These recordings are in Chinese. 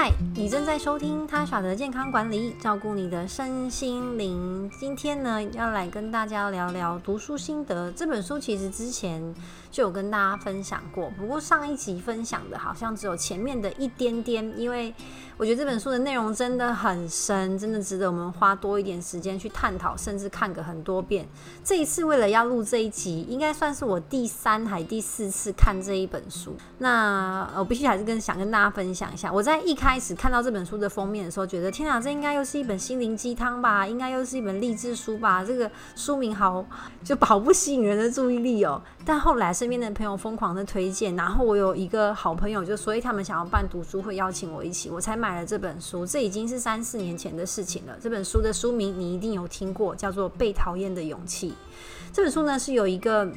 害。你正在收听他耍的健康管理，照顾你的身心灵。今天呢，要来跟大家聊聊读书心得。这本书其实之前就有跟大家分享过，不过上一集分享的好像只有前面的一点点，因为我觉得这本书的内容真的很深，真的值得我们花多一点时间去探讨，甚至看个很多遍。这一次为了要录这一集，应该算是我第三还第四次看这一本书。那我必须还是跟想跟大家分享一下，我在一开始看看到这本书的封面的时候，觉得天啊，这应该又是一本心灵鸡汤吧，应该又是一本励志书吧。这个书名好就好不吸引人的注意力哦。但后来身边的朋友疯狂的推荐，然后我有一个好朋友就所以，他们想要办读书会，邀请我一起，我才买了这本书。这已经是三四年前的事情了。这本书的书名你一定有听过，叫做《被讨厌的勇气》。这本书呢是有一个。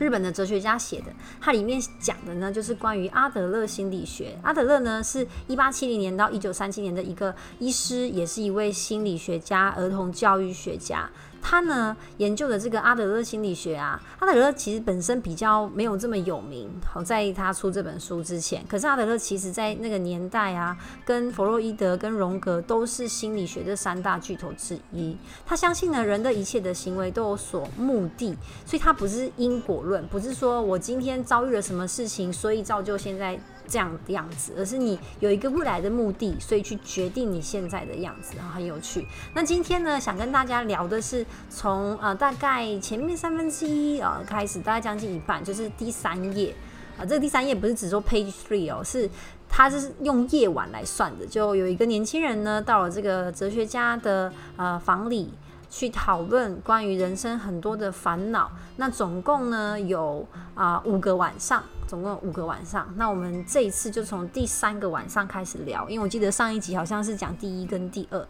日本的哲学家写的，它里面讲的呢，就是关于阿德勒心理学。阿德勒呢，是一八七零年到一九三七年的一个医师，也是一位心理学家、儿童教育学家。他呢研究的这个阿德勒心理学啊，阿德勒其实本身比较没有这么有名，好在他出这本书之前。可是阿德勒其实在那个年代啊，跟弗洛伊德、跟荣格都是心理学的三大巨头之一。他相信呢，人的一切的行为都有所目的，所以他不是因果论，不是说我今天遭遇了什么事情，所以造就现在。这样的样子，而是你有一个未来的目的，所以去决定你现在的样子，啊很有趣。那今天呢，想跟大家聊的是从呃大概前面三分之一呃开始，大概将近一半，就是第三页啊、这个第三页不是只说 page three 哦，是它是用夜晚来算的。就有一个年轻人呢，到了这个哲学家的呃房里去讨论关于人生很多的烦恼。那总共呢有啊、五个晚上。总共五个晚上，那我们这一次就从第三个晚上开始聊，因为我记得上一集好像是讲第一跟第二，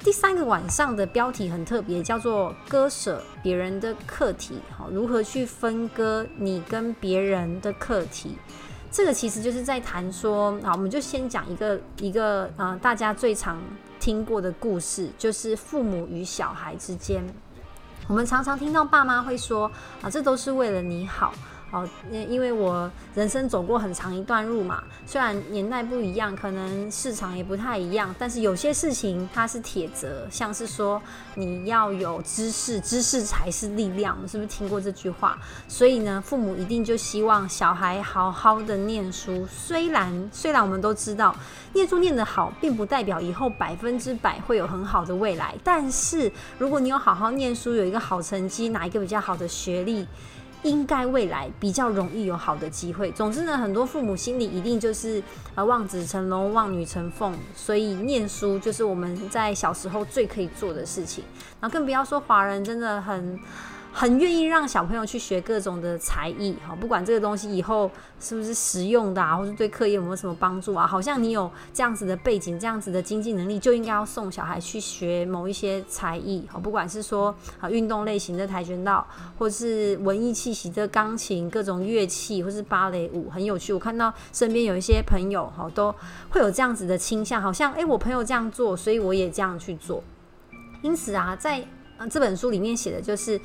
第三个晚上的标题很特别，叫做“割舍别人的课题”，好，如何去分割你跟别人的课题？这个其实就是在谈说，好，我们就先讲一个一个呃大家最常听过的故事，就是父母与小孩之间，我们常常听到爸妈会说啊，这都是为了你好。哦，因因为我人生走过很长一段路嘛，虽然年代不一样，可能市场也不太一样，但是有些事情它是铁则，像是说你要有知识，知识才是力量，我是不是听过这句话？所以呢，父母一定就希望小孩好好的念书。虽然虽然我们都知道，念书念得好，并不代表以后百分之百会有很好的未来，但是如果你有好好念书，有一个好成绩，拿一个比较好的学历。应该未来比较容易有好的机会。总之呢，很多父母心里一定就是呃望子成龙、望女成凤，所以念书就是我们在小时候最可以做的事情。然后更不要说华人真的很。很愿意让小朋友去学各种的才艺，哈，不管这个东西以后是不是实用的啊，或是对课业有没有什么帮助啊，好像你有这样子的背景、这样子的经济能力，就应该要送小孩去学某一些才艺，哈，不管是说啊运动类型的跆拳道，或是文艺气息的钢琴、各种乐器，或是芭蕾舞，很有趣。我看到身边有一些朋友，哈，都会有这样子的倾向，好像诶，我朋友这样做，所以我也这样去做。因此啊，在这本书里面写的就是。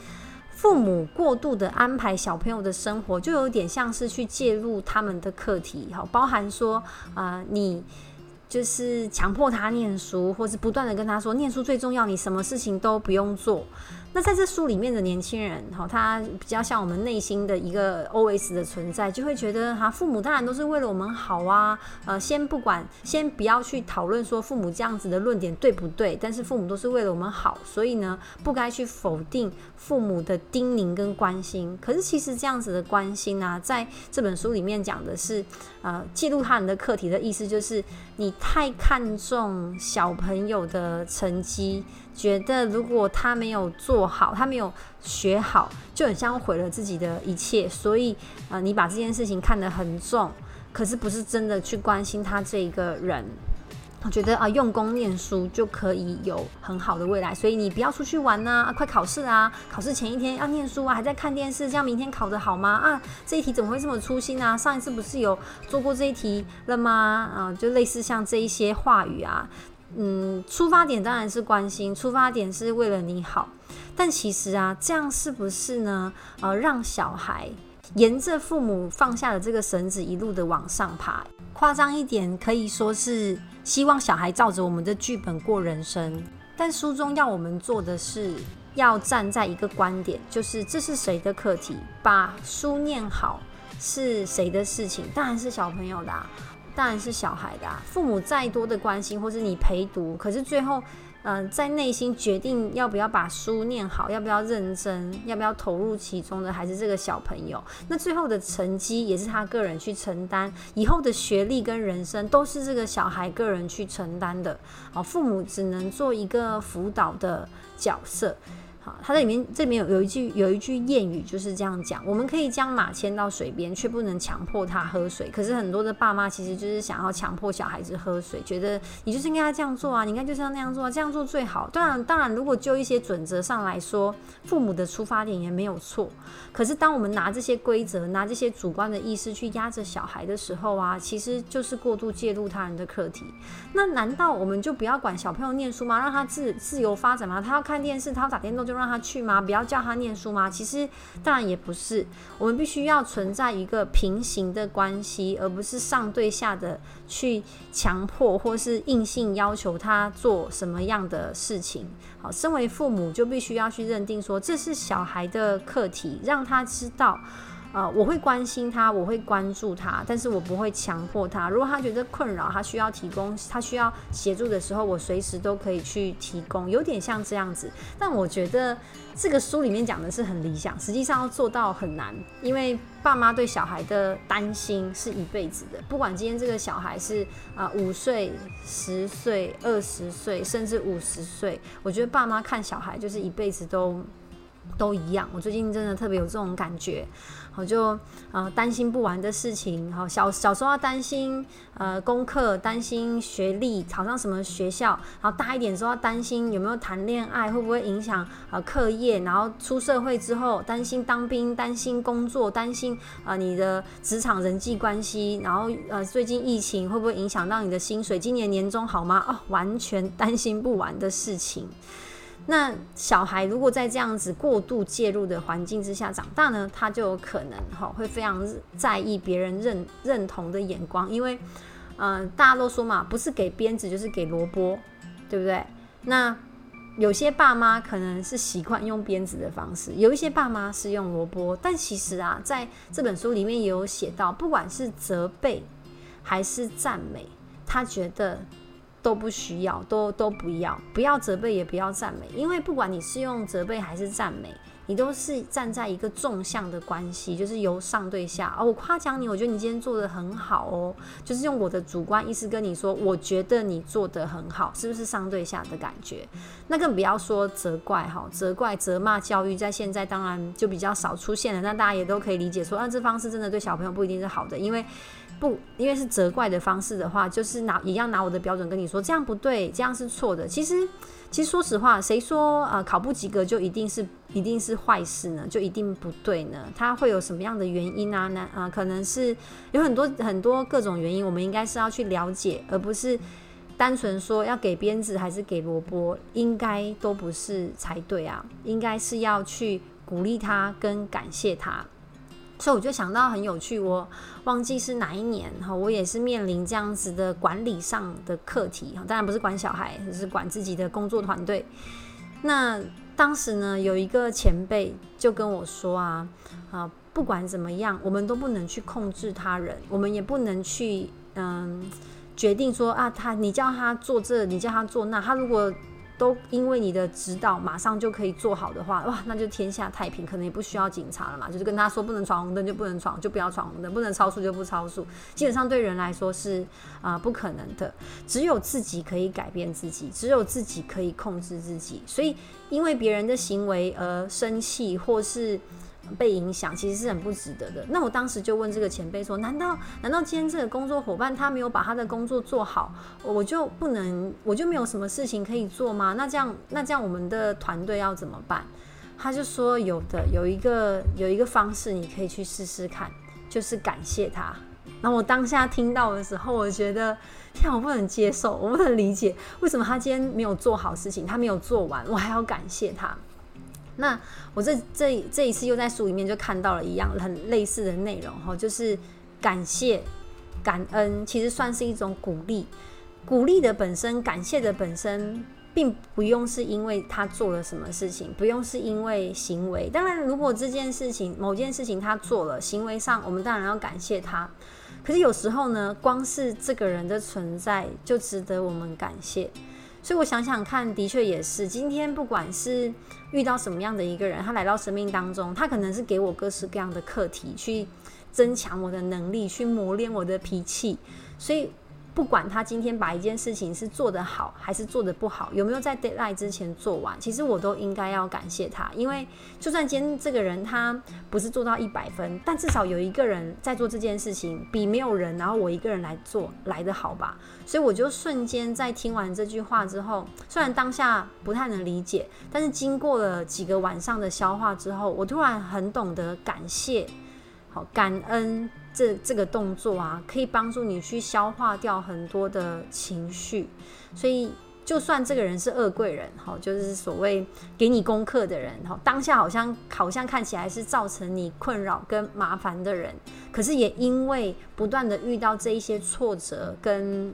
父母过度的安排小朋友的生活，就有点像是去介入他们的课题，哈，包含说啊、你就是强迫他念书，或是不断的跟他说念书最重要，你什么事情都不用做。那在这书里面的年轻人，哈，他比较像我们内心的一个 OS 的存在，就会觉得哈，父母当然都是为了我们好啊，呃，先不管，先不要去讨论说父母这样子的论点对不对，但是父母都是为了我们好，所以呢，不该去否定父母的叮咛跟关心。可是其实这样子的关心啊，在这本书里面讲的是，呃，记录他人的课题的意思就是，你太看重小朋友的成绩。觉得如果他没有做好，他没有学好，就很像毁了自己的一切。所以，呃，你把这件事情看得很重，可是不是真的去关心他这一个人。我觉得啊，用功念书就可以有很好的未来。所以你不要出去玩呐，啊，快考试啊！考试前一天要念书啊，还在看电视，这样明天考得好吗？啊，这一题怎么会这么粗心啊？上一次不是有做过这一题了吗？啊，就类似像这一些话语啊。嗯，出发点当然是关心，出发点是为了你好，但其实啊，这样是不是呢？呃，让小孩沿着父母放下的这个绳子一路的往上爬。夸张一点，可以说是希望小孩照着我们的剧本过人生。但书中要我们做的是，要站在一个观点，就是这是谁的课题？把书念好是谁的事情？当然是小朋友的啊，当然是小孩的啊。父母再多的关心，或是你陪读，可是最后。嗯、在内心决定要不要把书念好，要不要认真，要不要投入其中的，还是这个小朋友。那最后的成绩也是他个人去承担，以后的学历跟人生都是这个小孩个人去承担的。好，父母只能做一个辅导的角色。他在里面这里面有有一句有一句谚语就是这样讲：我们可以将马牵到水边，却不能强迫他喝水。可是很多的爸妈其实就是想要强迫小孩子喝水，觉得你就是应该这样做啊，你应该就是要那样做啊，这样做最好。当然，当然，如果就一些准则上来说，父母的出发点也没有错。可是当我们拿这些规则、拿这些主观的意识去压着小孩的时候啊，其实就是过度介入他人的课题。那难道我们就不要管小朋友念书吗？让他自自由发展吗？他要看电视，他要打电动就。让他去吗？不要叫他念书吗？其实当然也不是，我们必须要存在一个平行的关系，而不是上对下的去强迫或是硬性要求他做什么样的事情。好，身为父母就必须要去认定说，这是小孩的课题，让他知道。呃，我会关心他，我会关注他，但是我不会强迫他。如果他觉得困扰，他需要提供，他需要协助的时候，我随时都可以去提供，有点像这样子。但我觉得这个书里面讲的是很理想，实际上要做到很难，因为爸妈对小孩的担心是一辈子的。不管今天这个小孩是啊五岁、十岁、二十岁，甚至五十岁，我觉得爸妈看小孩就是一辈子都。都一样，我最近真的特别有这种感觉，我就呃担心不完的事情，好小小时候要担心呃功课，担心学历，考上什么学校，然后大一点之后要担心有没有谈恋爱，会不会影响呃课业，然后出社会之后担心当兵，担心工作，担心呃你的职场人际关系，然后呃最近疫情会不会影响到你的薪水，今年年终好吗？哦，完全担心不完的事情。那小孩如果在这样子过度介入的环境之下长大呢，他就有可能哈会非常在意别人认认同的眼光，因为嗯、大家都说嘛，不是给鞭子就是给萝卜，对不对？那有些爸妈可能是习惯用鞭子的方式，有一些爸妈是用萝卜，但其实啊，在这本书里面也有写到，不管是责备还是赞美，他觉得。都不需要，都都不要，不要责备，也不要赞美，因为不管你是用责备还是赞美，你都是站在一个纵向的关系，就是由上对下。哦，我夸奖你，我觉得你今天做得很好哦，就是用我的主观意思跟你说，我觉得你做得很好，是不是上对下的感觉？那更不要说责怪哈，责怪、责骂教育，在现在当然就比较少出现了。那大家也都可以理解说，啊，这方式真的对小朋友不一定是好的，因为。不，因为是责怪的方式的话，就是拿一样拿我的标准跟你说，这样不对，这样是错的。其实，其实说实话，谁说呃考不及格就一定是一定是坏事呢？就一定不对呢？它会有什么样的原因啊？那啊、可能是有很多很多各种原因，我们应该是要去了解，而不是单纯说要给鞭子还是给萝卜，应该都不是才对啊。应该是要去鼓励他跟感谢他。所以我就想到很有趣，我忘记是哪一年哈，我也是面临这样子的管理上的课题哈，当然不是管小孩，是管自己的工作团队。那当时呢，有一个前辈就跟我说啊，啊，不管怎么样，我们都不能去控制他人，我们也不能去嗯决定说啊，他你叫他做这，你叫他做那，他如果。都因为你的指导，马上就可以做好的话，哇，那就天下太平，可能也不需要警察了嘛。就是跟他说不能闯红灯就不能闯，就不要闯红灯；不能超速就不超速。基本上对人来说是啊、不可能的，只有自己可以改变自己，只有自己可以控制自己。所以因为别人的行为而生气或是。被影响其实是很不值得的。那我当时就问这个前辈说：“难道难道今天这个工作伙伴他没有把他的工作做好，我就不能，我就没有什么事情可以做吗？那这样那这样我们的团队要怎么办？”他就说：“有的，有一个有一个方式你可以去试试看，就是感谢他。”那我当下听到的时候，我觉得天啊，我不能接受，我不能理解为什么他今天没有做好事情，他没有做完，我还要感谢他。那我这这这一次又在书里面就看到了一样很类似的内容哈，就是感谢、感恩，其实算是一种鼓励。鼓励的本身，感谢的本身，并不用是因为他做了什么事情，不用是因为行为。当然，如果这件事情某件事情他做了，行为上我们当然要感谢他。可是有时候呢，光是这个人的存在就值得我们感谢。所以我想想看，的确也是。今天不管是遇到什么样的一个人，他来到生命当中，他可能是给我各式各样的课题，去增强我的能力，去磨练我的脾气。所以。不管他今天把一件事情是做得好还是做得不好，有没有在 deadline 之前做完，其实我都应该要感谢他，因为就算今天这个人他不是做到一百分，但至少有一个人在做这件事情，比没有人，然后我一个人来做来得好吧。所以我就瞬间在听完这句话之后，虽然当下不太能理解，但是经过了几个晚上的消化之后，我突然很懂得感谢，好感恩。这这个动作啊，可以帮助你去消化掉很多的情绪，所以就算这个人是恶贵人，哈，就是所谓给你功课的人，哈，当下好像好像看起来是造成你困扰跟麻烦的人，可是也因为不断的遇到这一些挫折跟。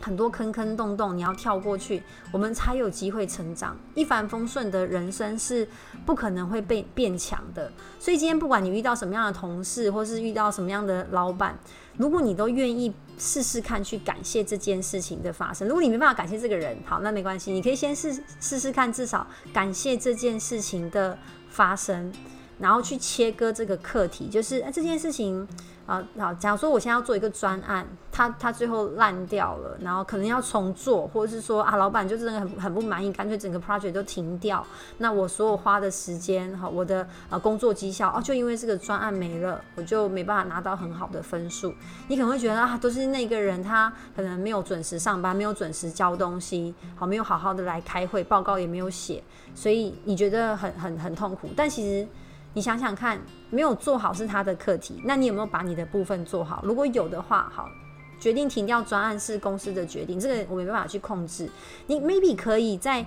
很多坑坑洞洞，你要跳过去，我们才有机会成长。一帆风顺的人生是不可能会被变强的。所以今天不管你遇到什么样的同事，或是遇到什么样的老板，如果你都愿意试试看去感谢这件事情的发生，如果你没办法感谢这个人，好，那没关系，你可以先试试试看，至少感谢这件事情的发生。然后去切割这个课题，就是这件事情啊，好，假如说我现在要做一个专案，他他最后烂掉了，然后可能要重做，或者是说啊，老板就真的很很不满意，干脆整个 project 都停掉。那我所有花的时间哈，我的呃工作绩效哦，就因为这个专案没了，我就没办法拿到很好的分数。你可能会觉得啊，都是那个人他可能没有准时上班，没有准时交东西，好，没有好好的来开会，报告也没有写，所以你觉得很很很痛苦。但其实。你想想看，没有做好是他的课题，那你有没有把你的部分做好？如果有的话，好，决定停掉专案是公司的决定，这个我没办法去控制。你 maybe 可以在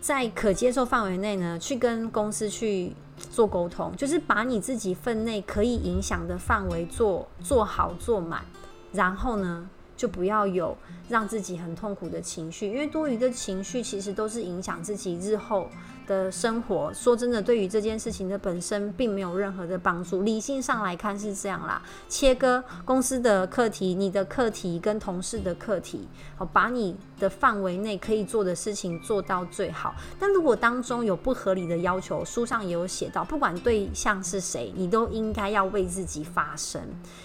在可接受范围内呢，去跟公司去做沟通，就是把你自己分内可以影响的范围做做好做满，然后呢，就不要有让自己很痛苦的情绪，因为多余的情绪其实都是影响自己日后的生活，说真的，对于这件事情的本身并没有任何的帮助。理性上来看是这样啦，切割公司的课题、你的课题跟同事的课题，好，把你的范围内可以做的事情做到最好。但如果当中有不合理的要求，书上也有写到，不管对象是谁，你都应该要为自己发声。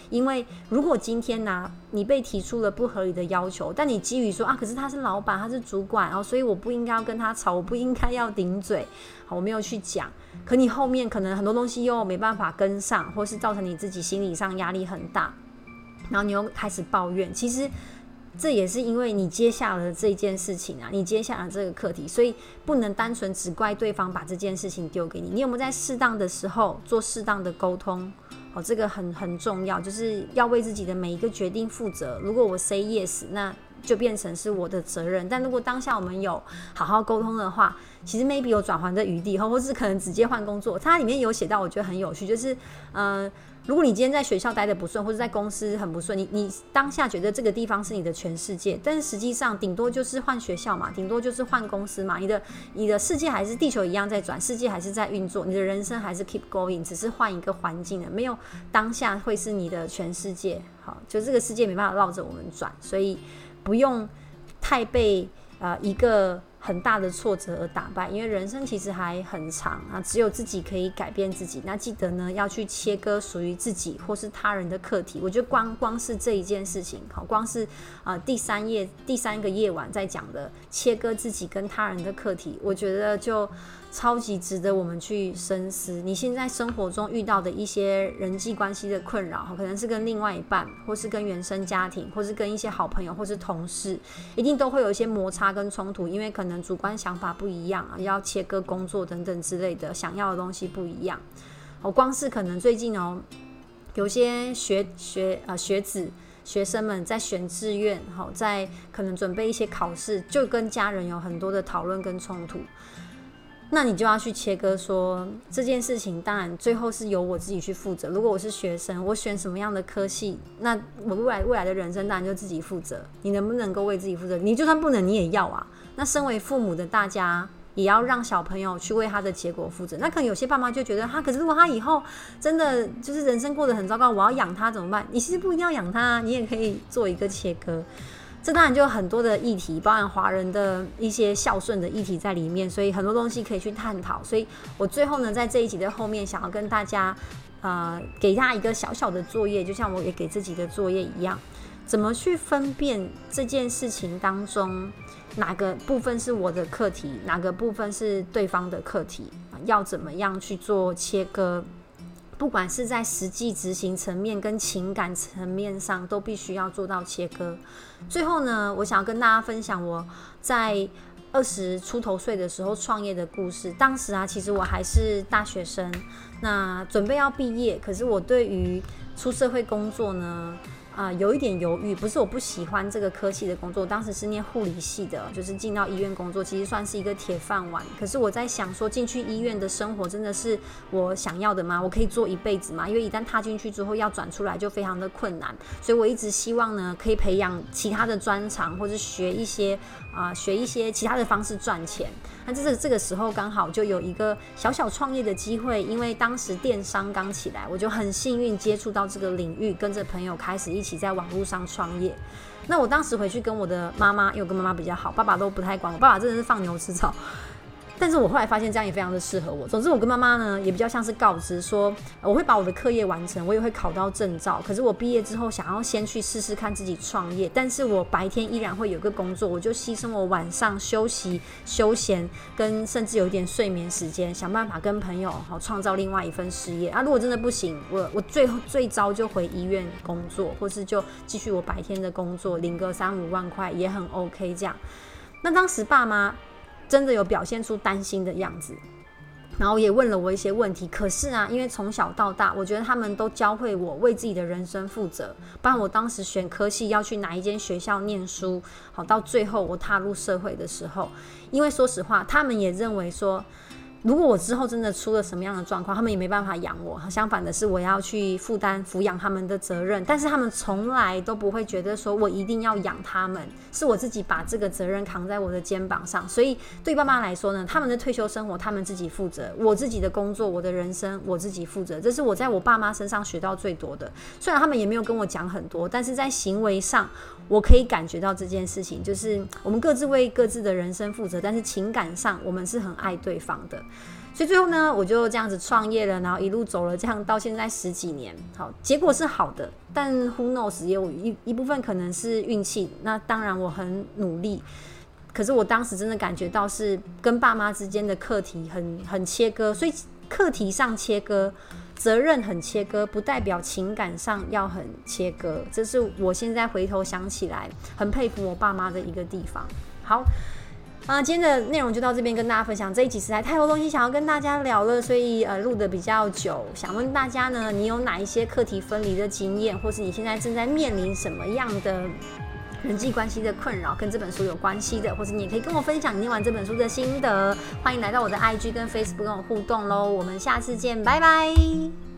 因为如果今天呢、你被提出了不合理的要求，但你基于说啊，可是他是老板，他是主管哦，所以我不应该要跟他吵，我不应该要顶嘴。对，好，我没有去讲，可你后面可能很多东西又没办法跟上，或是造成你自己心理上压力很大，然后你又开始抱怨。其实这也是因为你接下了这件事情啊，你接下了这个课题，所以不能单纯只怪对方把这件事情丢给你。你有没有在适当的时候做适当的沟通？哦，这个很很重要，就是要为自己的每一个决定负责。如果我 say yes，那就变成是我的责任。但如果当下我们有好好沟通的话，其实 maybe 有转圜的余地，或是可能直接换工作。它里面有写到，我觉得很有趣，就是嗯、呃，如果你今天在学校待得不顺，或者在公司很不顺，你你当下觉得这个地方是你的全世界，但是实际上顶多就是换学校嘛，顶多就是换公司嘛，你的你的世界还是地球一样在转，世界还是在运作，你的人生还是 keep going，只是换一个环境了，没有当下会是你的全世界。好，就这个世界没办法绕着我们转，所以不用太被呃一个。很大的挫折而打败，因为人生其实还很长啊，只有自己可以改变自己。那记得呢，要去切割属于自己或是他人的课题。我觉得光光是这一件事情，好，光是啊、呃、第三页第三个夜晚在讲的切割自己跟他人的课题，我觉得就。超级值得我们去深思。你现在生活中遇到的一些人际关系的困扰，可能是跟另外一半，或是跟原生家庭，或是跟一些好朋友，或是同事，一定都会有一些摩擦跟冲突，因为可能主观想法不一样啊，要切割工作等等之类的，想要的东西不一样。我光是可能最近哦，有些学学啊学子学生们在选志愿，好，在可能准备一些考试，就跟家人有很多的讨论跟冲突。那你就要去切割说这件事情，当然最后是由我自己去负责。如果我是学生，我选什么样的科系，那我未来未来的人生当然就自己负责。你能不能够为自己负责？你就算不能，你也要啊。那身为父母的大家，也要让小朋友去为他的结果负责。那可能有些爸妈就觉得，他可是如果他以后真的就是人生过得很糟糕，我要养他怎么办？你其实不一定要养他，你也可以做一个切割。这当然就有很多的议题，包含华人的一些孝顺的议题在里面，所以很多东西可以去探讨。所以我最后呢，在这一集的后面，想要跟大家，呃，给大家一个小小的作业，就像我也给自己的作业一样，怎么去分辨这件事情当中哪个部分是我的课题，哪个部分是对方的课题，要怎么样去做切割。不管是在实际执行层面跟情感层面上，都必须要做到切割。最后呢，我想要跟大家分享我在二十出头岁的时候创业的故事。当时啊，其实我还是大学生，那准备要毕业，可是我对于出社会工作呢，啊、有一点犹豫，不是我不喜欢这个科系的工作，当时是念护理系的，就是进到医院工作，其实算是一个铁饭碗。可是我在想说，进去医院的生活真的是我想要的吗？我可以做一辈子吗？因为一旦踏进去之后，要转出来就非常的困难。所以我一直希望呢，可以培养其他的专长，或者学一些啊、学一些其他的方式赚钱。那这是这个时候刚好就有一个小小创业的机会，因为当时电商刚起来，我就很幸运接触到这个领域，跟着朋友开始一起在网络上创业。那我当时回去跟我的妈妈，因为我跟妈妈比较好，爸爸都不太管我，爸爸真的是放牛吃草。但是我后来发现这样也非常的适合我。总之，我跟妈妈呢也比较像是告知说，我会把我的课业完成，我也会考到证照。可是我毕业之后想要先去试试看自己创业，但是我白天依然会有个工作，我就牺牲我晚上休息、休闲跟甚至有一点睡眠时间，想办法跟朋友好创造另外一份事业。啊，如果真的不行，我我最后最糟就回医院工作，或是就继续我白天的工作，领个三五万块也很 OK 这样。那当时爸妈。真的有表现出担心的样子，然后也问了我一些问题。可是啊，因为从小到大，我觉得他们都教会我为自己的人生负责。不然我当时选科系要去哪一间学校念书，好，到最后我踏入社会的时候，因为说实话，他们也认为说。如果我之后真的出了什么样的状况，他们也没办法养我。相反的是，我要去负担抚养他们的责任。但是他们从来都不会觉得说我一定要养他们，是我自己把这个责任扛在我的肩膀上。所以对爸妈来说呢，他们的退休生活他们自己负责，我自己的工作、我的人生我自己负责。这是我在我爸妈身上学到最多的。虽然他们也没有跟我讲很多，但是在行为上我可以感觉到这件事情，就是我们各自为各自的人生负责，但是情感上我们是很爱对方的。所以最后呢，我就这样子创业了，然后一路走了，这样到现在十几年，好，结果是好的，但 who knows 也有一一部分可能是运气。那当然我很努力，可是我当时真的感觉到是跟爸妈之间的课题很很切割，所以课题上切割，责任很切割，不代表情感上要很切割。这是我现在回头想起来很佩服我爸妈的一个地方。好。啊，今天的内容就到这边跟大家分享。这一集实在太多东西想要跟大家聊了，所以呃录得比较久。想问大家呢，你有哪一些课题分离的经验，或是你现在正在面临什么样的人际关系的困扰，跟这本书有关系的，或是你也可以跟我分享你念完这本书的心得。欢迎来到我的 IG 跟 Facebook 跟我互动喽。我们下次见，拜拜。